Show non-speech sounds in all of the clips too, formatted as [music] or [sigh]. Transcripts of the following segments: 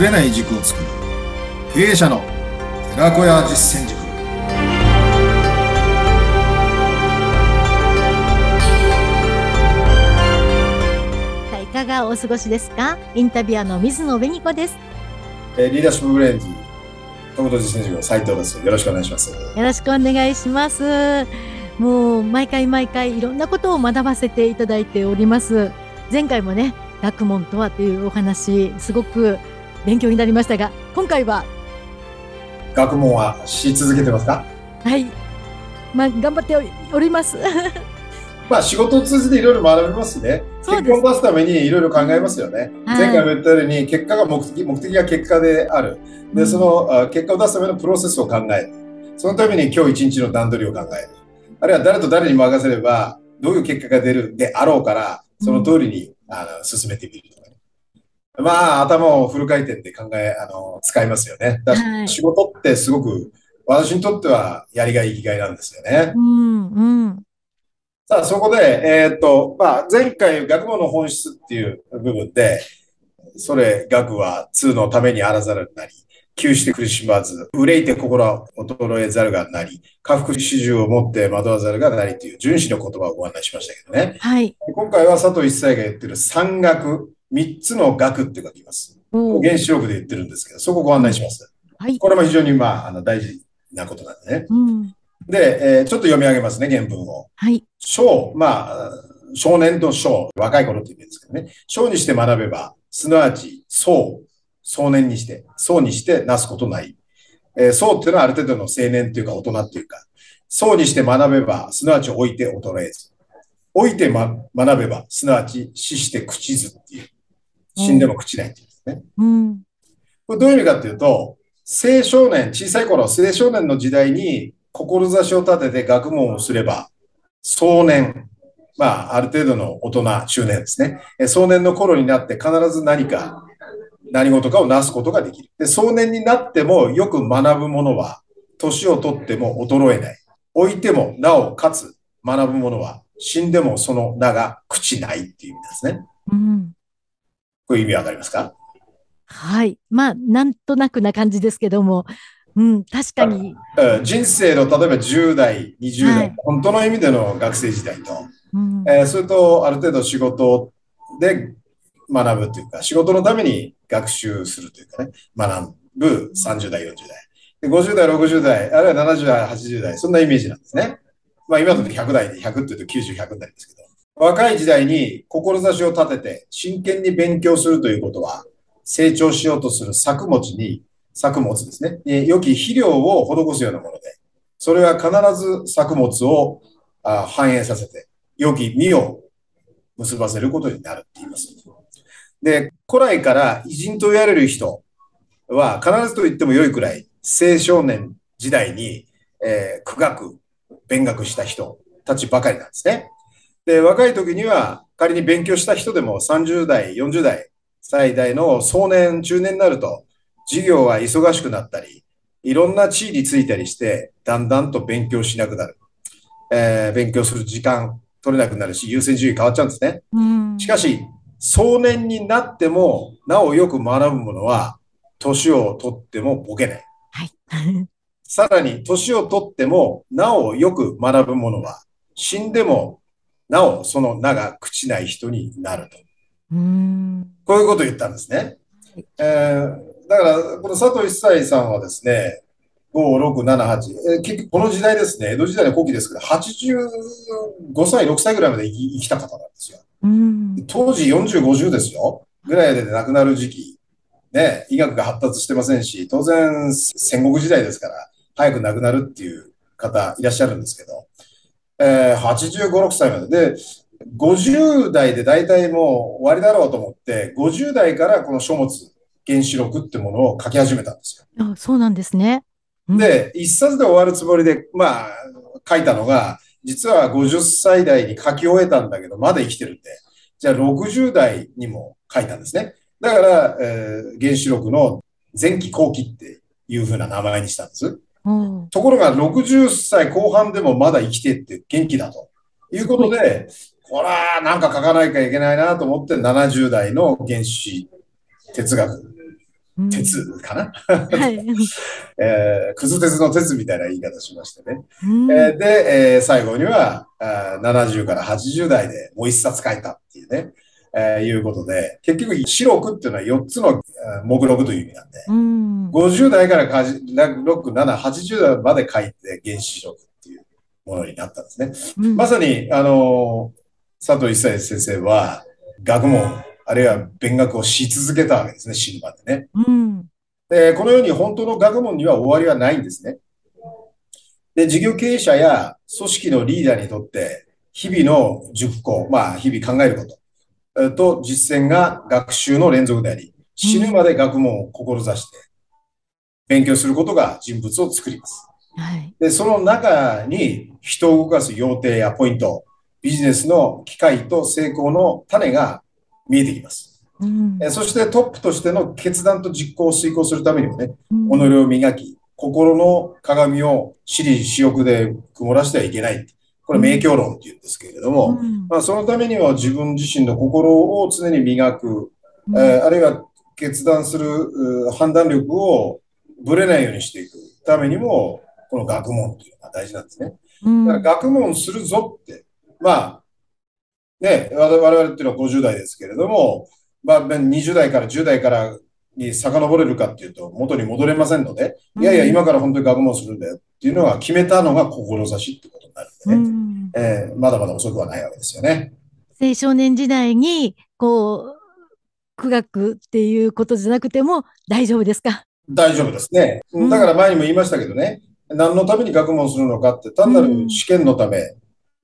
ぶれない軸を作る。経営者の寺子屋実践塾。いかがお過ごしですか？インタビュアーの水野紅子です。えーリーダーシップブレインズとこと実践塾の斉藤です。よろしくお願いします。よろしくお願いします。もう毎回毎回いろんなことを学ばせていただいております。前回もね学問とはというお話すごく勉強になりましたが今回は学問はし続けてますか？はい。まあ頑張っております。[laughs] まあ仕事を通じていろいろ学びますしね結果を出すためにいろいろ考えますよね、はい前回も言ったように結果が目的目的が結果である。で、うん。そのあ結果を出すためのプロセスを考える。そのために今日一日の段取りを考える。あるいは誰と誰に任せればどういう結果が出るであろうからその通りに、あの進めてみるまあ、頭をフル回転で考え、あの、使いますよね。だ仕事ってすごく、私にとってはやりがい、生きがいなんですよね。うんうんさあ、そこで、えーっと、まあ、前回、学問の本質っていう部分で、それ、学は通のためにあらざるなり、窮して苦しまず、憂いて心は衰えざるがなり、下腹始終を持って惑わざるがなりという、順子の言葉をご案内しましたけどね。はい。今回は佐藤一斉が言ってる山岳、3つの学って書きます。原子力で言ってるんですけど、そこご案内します。はい、これも非常に、まあ、あの大事なことなんでね。うん、で、えー、ちょっと読み上げますね、原文を。はい。小、まあ、少年と小、若い頃って言うんですけどね。小にして学べば、すなわち、そう、少年にして、そうにしてなすことない。えー、そうっていうのはある程度の青年というか大人というか、そうにして学べば、すなわち置いて衰えず。置いて、ま、学べば、すなわち死して朽ちずっていう。死んでも朽ちないっていうんですね。うんこれどういう意味かっていうと、青少年、小さい頃、青少年の時代に志を立てて学問をすれば、壮年、まあ、ある程度の大人、中年ですね。え壮年の頃になって必ず何か、何事かをなすことができる。で、壮年になってもよく学ぶものは、年をとっても衰えない。置いてもなおかつ学ぶものは、死んでもその名が朽ちないっていう意味ですね。うんこういう意味わかりますか？はい。まあなんとなくな感じですけども。うん確かに。うん人生の例えば10代、20代、はい。本当の意味での学生時代と、うん。えーそれとある程度仕事で学ぶというか、仕事のために学習するというかね、学ぶ30代、40代。で50代、60代、あるいは70代、80代、そんなイメージなんですね。まあ今だと100代で100っていうと90、100になりますけど、若い時代に志を立てて真剣に勉強するということは、成長しようとする作物に、作物ですね、良き肥料を施すようなもので、それは必ず作物をあ反映させて、良き実を結ばせることになるって言います。で、古来から偉人と言われる人は必ずと言っても良いくらい青少年時代に、えー苦学、勉学した人たちばかりなんですね。で、若い時には仮に勉強した人でも30代、40代、最大の壮年、中年になると授業は忙しくなったり、いろんな地位についたりして、だんだんと勉強しなくなる。えー勉強する時間取れなくなるし、優先順位変わっちゃうんですね。うんしかし、壮年になっても、なおよく学ぶものは、年を取ってもボケない。はいさらに、年を取っても、なおよく学ぶものは、死んでも、なおその名が朽ちない人になると。うんこういうことを言ったんですね。えーだから、この佐藤一切さんはですね、5、6、7、8、えー結局この時代ですね、江戸時代の後期ですけど、85歳、6歳ぐらいまで生き生きた方なんですよ。うん当時40、50ですよ。ぐらいで亡くなる時期。ね、医学が発達してませんし、当然戦国時代ですから、早く亡くなるっていう方いらっしゃるんですけど、えー、85、6歳まで。で、50代で大体もう終わりだろうと思って、50代からこの書物、原子録ってものを書き始めたんですよ。あそうなんですねうんで、一冊で終わるつもりで、まあ、書いたのが、実は50歳代に書き終えたんだけど、まだ生きてるんで、じゃあ60代にも書いたんですね。だから、えー原子録の前期後期っていう風な名前にしたんです。ところが60歳後半でもまだ生きてって元気だということで、こら、なんか書かないかいけないなと思って70代の原子哲学。うん。鉄かな、はい。[laughs] えー、くず鉄の鉄みたいな言い方しましてね。うん。えーで、えー最後にはあー70から80代でもう一冊書いたっていうね、えーいうことで、結局、四録っていうのは4つの目録という意味なんで、うん。50代からかじ6、7、80代まで書いて原子録っていうものになったんですね。うんまさに、あのー佐藤一切先生は、学問、あるいは勉学をし続けたわけですね、死ぬまでね。うん。で、このように本当の学問には終わりはないんですね。で、事業経営者や組織のリーダーにとって、日々の熟考、まあ、日々考えること、えーと実践が学習の連続であり、死ぬまで学問を志して、勉強することが人物を作ります。はい。で、その中に人を動かす要点やポイント、ビジネスの機会と成功の種が見えてきます。うん。えそしてトップとしての決断と実行を遂行するためにもね、うん己を磨き、心の鏡を私利私欲で曇らしてはいけない。これ、明鏡論って言うんですけれども、うん。まあ、そのためには自分自身の心を常に磨く、うん。えーあるいは決断するう判断力をぶれないようにしていくためにも、この学問というのが大事なんですね。うん。だから学問するぞって、まあ、ね、我々我々っていうのは50代ですけれども、まあ、20代から10代からに遡れるかっていうと、元に戻れませんので、いやいや、今から本当に学問するんだよっていうのが決めたのが志ってことになるんでね、うんえーまだまだ遅くはないわけですよね。青少年時代に、こう、苦学っていうことじゃなくても大丈夫ですか？大丈夫ですね。うんだから前にも言いましたけどね、何のために学問するのかって、単なる試験のため、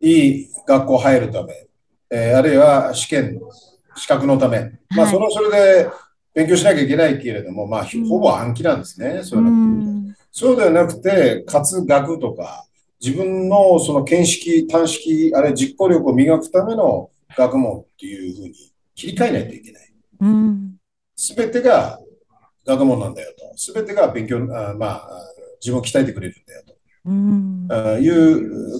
いい学校入るため、えーあるいは試験、資格のため、まあ、はいその、それで勉強しなきゃいけないけれども、まあ、うんほぼ暗記なんですね。そうういう。そうではなくて、活学とか、自分のその見識、短識、あるいは実行力を磨くための学問っていうふうに切り替えないといけない。うん。すべてが学問なんだよと。すべてが勉強、あまあ、自分を鍛えてくれるんだようんとあいう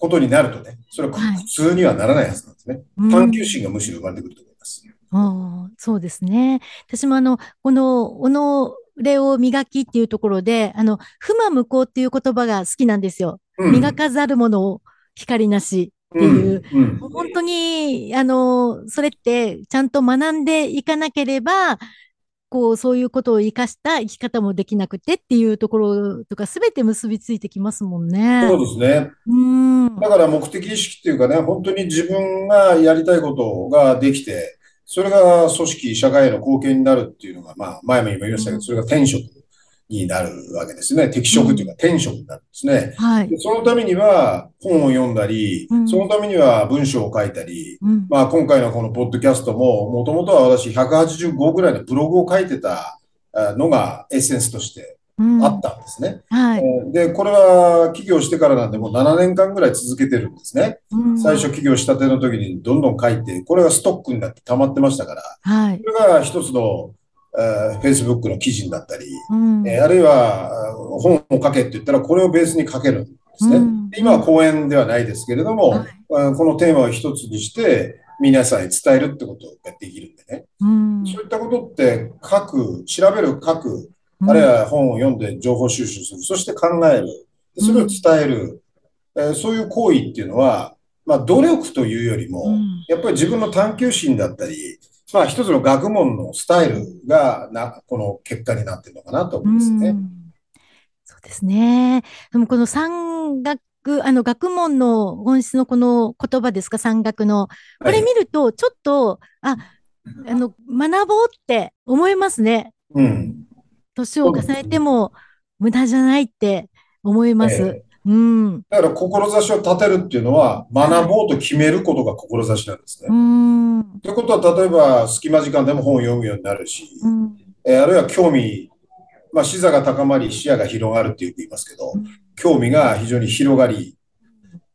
ことになるとね、それははい普通にはならないはずなんですね。探求心がむしろ生まれてくると思います。ああ、そうですね。私もあの、この、己を磨きっていうところで、あの、不魔無効っていう言葉が好きなんですよ。うん磨かざるものを光なしっていう。うんうん本当に、あの、それってちゃんと学んでいかなければ、こう、そういうことを活かした生き方もできなくてっていうところとか、すべて結びついてきますもんね。そうですね。うん。だから目的意識っていうかね、本当に自分がやりたいことができて、それが組織、社会への貢献になるっていうのが、まあ、前も言いましたけど、それが転職になるわけですね。適職というか転職になるんですね。はい。でそのためには本を読んだりうん、そのためには文章を書いたり、うん。まあ今回のこのポッドキャストも、もともとは私185ぐらいのブログを書いてたあのがエッセンスとしてうんあったんですね。はい。えーで、これは起業してからなんでもう7年間ぐらい続けてるんですね。うん最初起業したての時にどんどん書いて、これがストックになって溜まってましたから、はい。それが一つの、えー、Facebook の記事になったり、うんえーあるいはあ本を書けって言ったらこれをベースに書けるんですね。今は講演ではないですけれども、はいあこのテーマを一つにして皆さんに伝えるってことができるんでね。うんそういったことって書く、調べる、書く、あるいは本を読んで情報収集する、そして考える、でそれを伝える、えーそういう行為っていうのは、まあ努力というよりも、うんやっぱり自分の探求心だったり、まあ一つの学問のスタイルがな、この結果になってるのかなと思うんですね。うんそうですね。でもこの山岳、あの学問の本質のこの言葉ですか、山岳の。これ見ると、ちょっと、あ、あの、学ぼうって思いますね。うん。年を重ねても無駄じゃないって思います。えうん。だから志を立てるっていうのは、学ぼうと決めることが志なんですね。うん。ということは、例えば隙間時間でも本を読むようになるし、うん。えーあるいは興味、まあ、視座が高まり視野が広がるってよく言いますけど、うん興味が非常に広がり、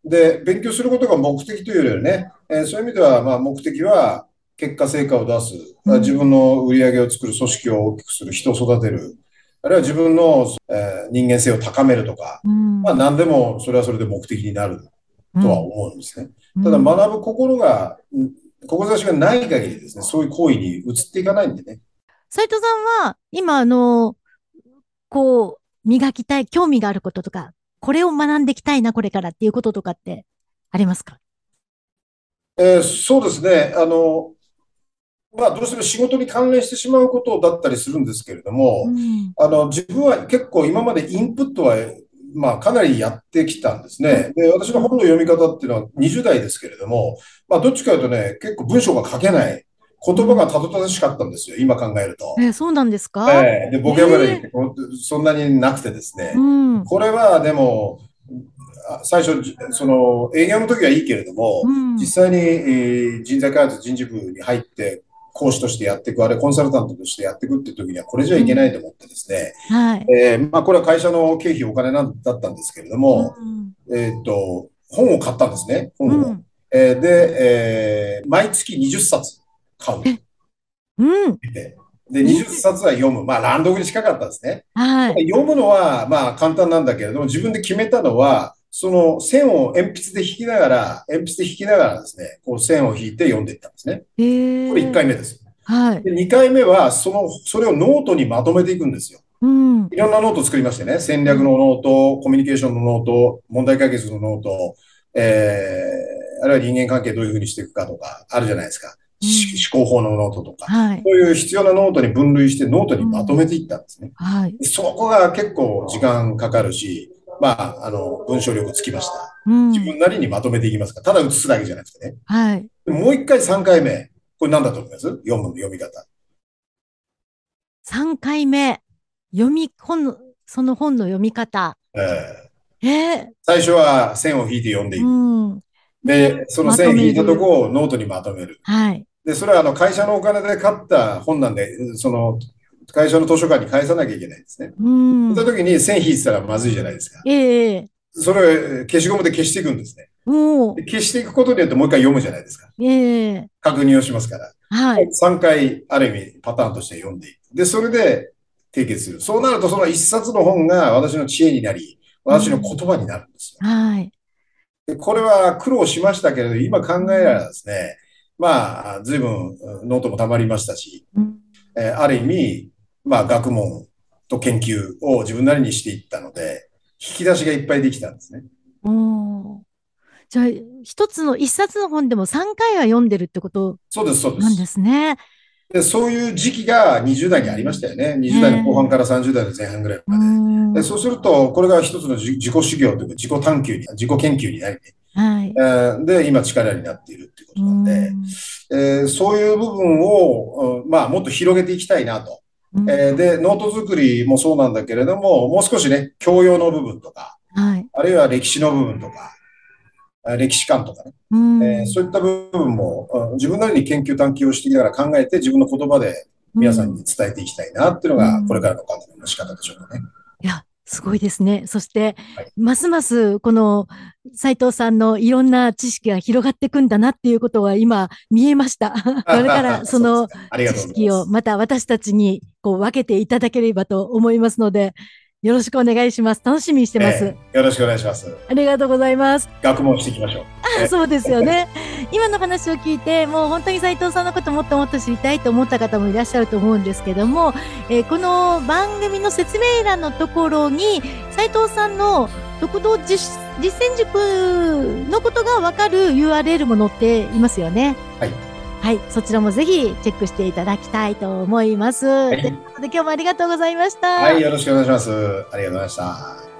で、勉強することが目的というよりはね、えーそういう意味では、まあ、目的は結果成果を出す、うん。自分の売り上げを作る、組織を大きくする、人を育てる、あるいは自分の、えー人間性を高めるとか、うん。まあ、何でもそれはそれで目的になるとは思うんですね。うん。ただ学ぶ心が、ん志がない限りですね、そういう行為に移っていかないんでね。斉藤さんは、今、あの、こう、磨きたい、興味があることとか、これを学んでいきたいな、これからっていうこととかってありますか？えーそうですね。あの、まあ、どうしても仕事に関連してしまうことだったりするんですけれども、うん。あの、自分は結構今までインプットは、まあ、かなりやってきたんですね。で、私の本の読み方っていうのは20代ですけれども、まあ、どっちかというとね、結構文章が書けない。言葉がたどたどしかったんですよ。今考えると。えーそうなんですか？ええで、ボキャブラリーそんなになくてですね。うん。これはでも、あ最初、じその営業の時はいいけれども、うん。実際に、えー人材開発人事部に入って、講師としてやっていく、あれコンサルタントとしてやっていくっていう時には、これじゃいけないと思ってですね、はい。えーまあ、これは会社の経費、お金なんだったんですけれども、うんえーっと、本を買ったんですね、本を。うん。えーで、えー毎月20冊買う。えうん。で、20冊は読む。まあ、乱読に近かったですね。はい。読むのは、まあ、簡単なんだけれども、自分で決めたのは、その線を鉛筆で引きながら、鉛筆で引きながらですね、こう線を引いて読んでいったんですね。えーこれ1回目です。はい。で、2回目は、その、それをノートにまとめていくんですよ。うん。いろんなノートを作りましてね、戦略のノート、コミュニケーションのノート、問題解決のノート、えー、あるいは人間関係どういうふうにしていくかとか、あるじゃないですか。し思考法のノートとか。はい。そういう必要なノートに分類してノートにまとめていったんですね。はい。そこが結構時間かかるし、まあ、あの、文章力つきました。うん自。分なりにまとめていきますから、ただ写すだけじゃなくてね。はい。でもう一回三回目。これ何だと思います？読む、読み方。3回目。読み、本の、その本の読み方。ええー最初は線を引いて読んでいー、く。うん。で、その線引いたとこをノートにまとめる。はい。で、それはあの会社のお金で買った本なんで、その会社の図書館に返さなきゃいけないんですね。うんそ。の時に線引いてたらまずいじゃないですか。ええそれを消しゴムで消していくんですね。消していくことによってもう一回読むじゃないですか。う、ええ確認をしますから。はい。3回、ある意味、パターンとして読んでいく。で、それで締結する。そうなると、その一冊の本が私の知恵になり、私の言葉になるんですよ。はい。でこれは苦労しましたけれど、今考えらればですね、まあ、随分ノートもたまりましたし、うんえーある意味、まあ、学問と研究を自分なりにしていったので、引き出しがいっぱいできたんですね。おーじゃあ、一つの、一冊の本でも3回は読んでるってことそうです、そうで。なんですすね。で、そういう時期が20代にありましたよね。20代の後半から30代の前半ぐらいまで。うん。でそうすると、これが一つの自自己修行というか、自己探求に、自己研究になりね、はい。えーで、今力になっているっていうことなんで、えーそういう部分を、うんまあ、もっと広げていきたいなと。うんえーで、ノート作りもそうなんだけれども、もう少しね、教養の部分とか、はい。あるいは歴史の部分とか、あ歴史観とかね、うんえーそういった部分も、うん自分なりに研究探求をしていきながら考えて、自分の言葉で皆さんに伝えていきたいなっていうのが、うんこれからの考えの仕方でしょうかね。いや、すごいですね。そして、はいますますこの斉藤さんのいろんな知識が広がっていくんだなっていうことが今見えました。これ [laughs] から [laughs] その知。識をまた私たちにこう分けていただければと思いますので、よろしくお願いします。楽しみにしてます。えーよろしくお願いします。ありがとうございます。学問していきましょう。あそうですよね。[laughs] 今の話を聞いて、もう本当に斉藤さんのこともっともっと知りたいと思った方もいらっしゃると思うんですけども、えーこの番組の説明欄のところに、斉藤さんの特道実実践塾のことがわかる URL も載っていますよね。はい。はい。そちらもぜひチェックしていただきたいと思います。いということで今日もありがとうございました。はい、よろしくお願いします。ありがとうございました。